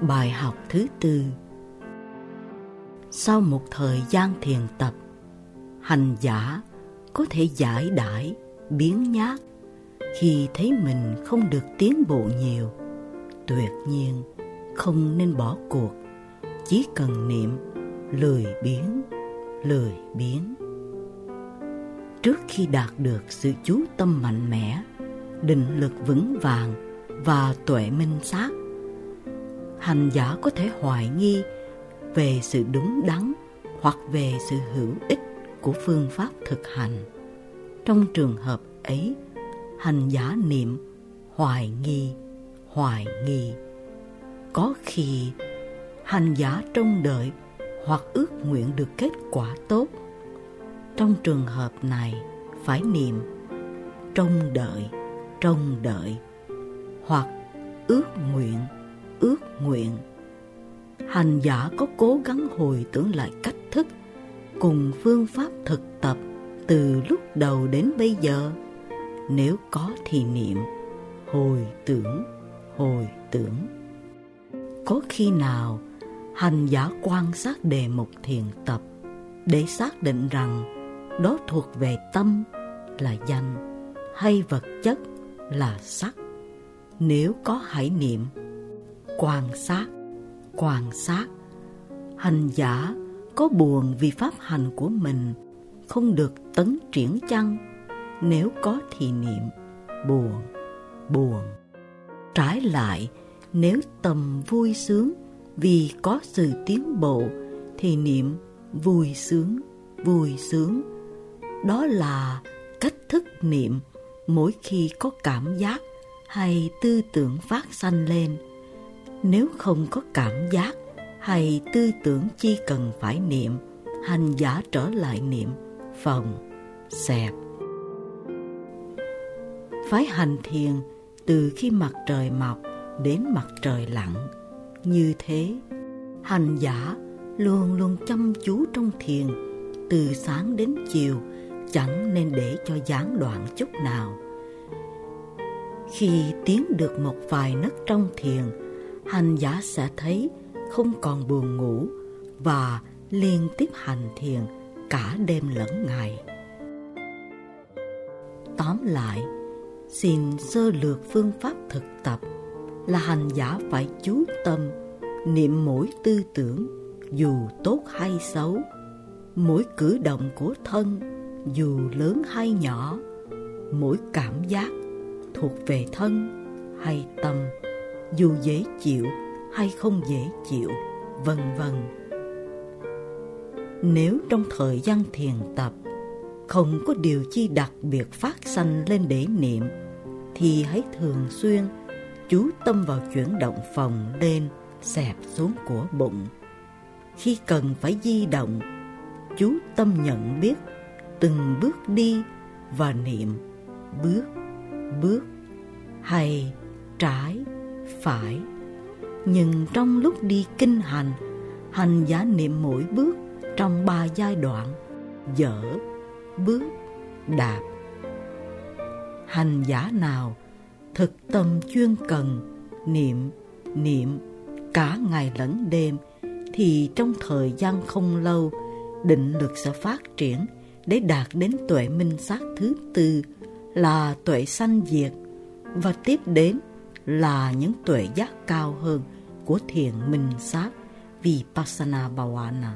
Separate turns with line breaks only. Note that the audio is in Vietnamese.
Bài học thứ tư Sau một thời gian thiền tập, hành giả có thể giải đãi, biến nhát khi thấy mình không được tiến bộ nhiều. Tuyệt nhiên không nên bỏ cuộc, chỉ cần niệm lười biến, lười biến. Trước khi đạt được sự chú tâm mạnh mẽ, định lực vững vàng và tuệ minh sát, hành giả có thể hoài nghi về sự đúng đắn hoặc về sự hữu ích của phương pháp thực hành. Trong trường hợp ấy, hành giả niệm hoài nghi, hoài nghi. Có khi hành giả trông đợi hoặc ước nguyện được kết quả tốt. Trong trường hợp này, phải niệm trông đợi, trông đợi hoặc ước nguyện, ước nguyện. Hành giả có cố gắng hồi tưởng lại cách thức cùng phương pháp thực tập từ lúc đầu đến bây giờ. Nếu có thì niệm, hồi tưởng, hồi tưởng. Có khi nào hành giả quan sát đề mục thiền tập để xác định rằng đó thuộc về tâm là danh hay vật chất là sắc. Nếu có hãy niệm, quan sát, quan sát, hành giả có buồn vì pháp hành của mình không được tấn triển chăng? Nếu có thì niệm, buồn, buồn. Trái lại, nếu tâm vui sướng vì có sự tiến bộ thì niệm vui sướng, vui sướng. Đó là cách thức niệm mỗi khi có cảm giác hay tư tưởng phát sanh lên. Nếu không có cảm giác hay tư tưởng chi cần phải niệm, hành giả trở lại niệm phòng, xẹp. phải hành thiền từ khi mặt trời mọc đến mặt trời lặn. Như thế, hành giả luôn luôn chăm chú trong thiền, từ sáng đến chiều, chẳng nên để cho gián đoạn chút nào. Khi tiến được một vài nấc trong thiền, hành giả sẽ thấy không còn buồn ngủ và liên tiếp hành thiền cả đêm lẫn ngày. Tóm lại, xin sơ lược phương pháp thực tập là hành giả phải chú tâm niệm mỗi tư tưởng dù tốt hay xấu, mỗi cử động của thân dù lớn hay nhỏ, mỗi cảm giác thuộc về thân hay tâm dù dễ chịu hay không dễ chịu, vân vân. Nếu trong thời gian thiền tập không có điều chi đặc biệt phát sanh lên để niệm, thì hãy thường xuyên chú tâm vào chuyển động phòng lên, xẹp xuống của bụng. Khi cần phải di động, chú tâm nhận biết từng bước đi và niệm bước, bước hay trái, phải. Nhưng trong lúc đi kinh hành, hành giả niệm mỗi bước trong ba giai đoạn dở, bước, đạp. Hành giả nào thực tâm chuyên cần niệm, niệm cả ngày lẫn đêm thì trong thời gian không lâu định lực sẽ phát triển để đạt đến tuệ minh sát thứ tư là tuệ sanh diệt và tiếp đến là những tuệ giác cao hơn của thiền minh sát Vipassana Bhavana.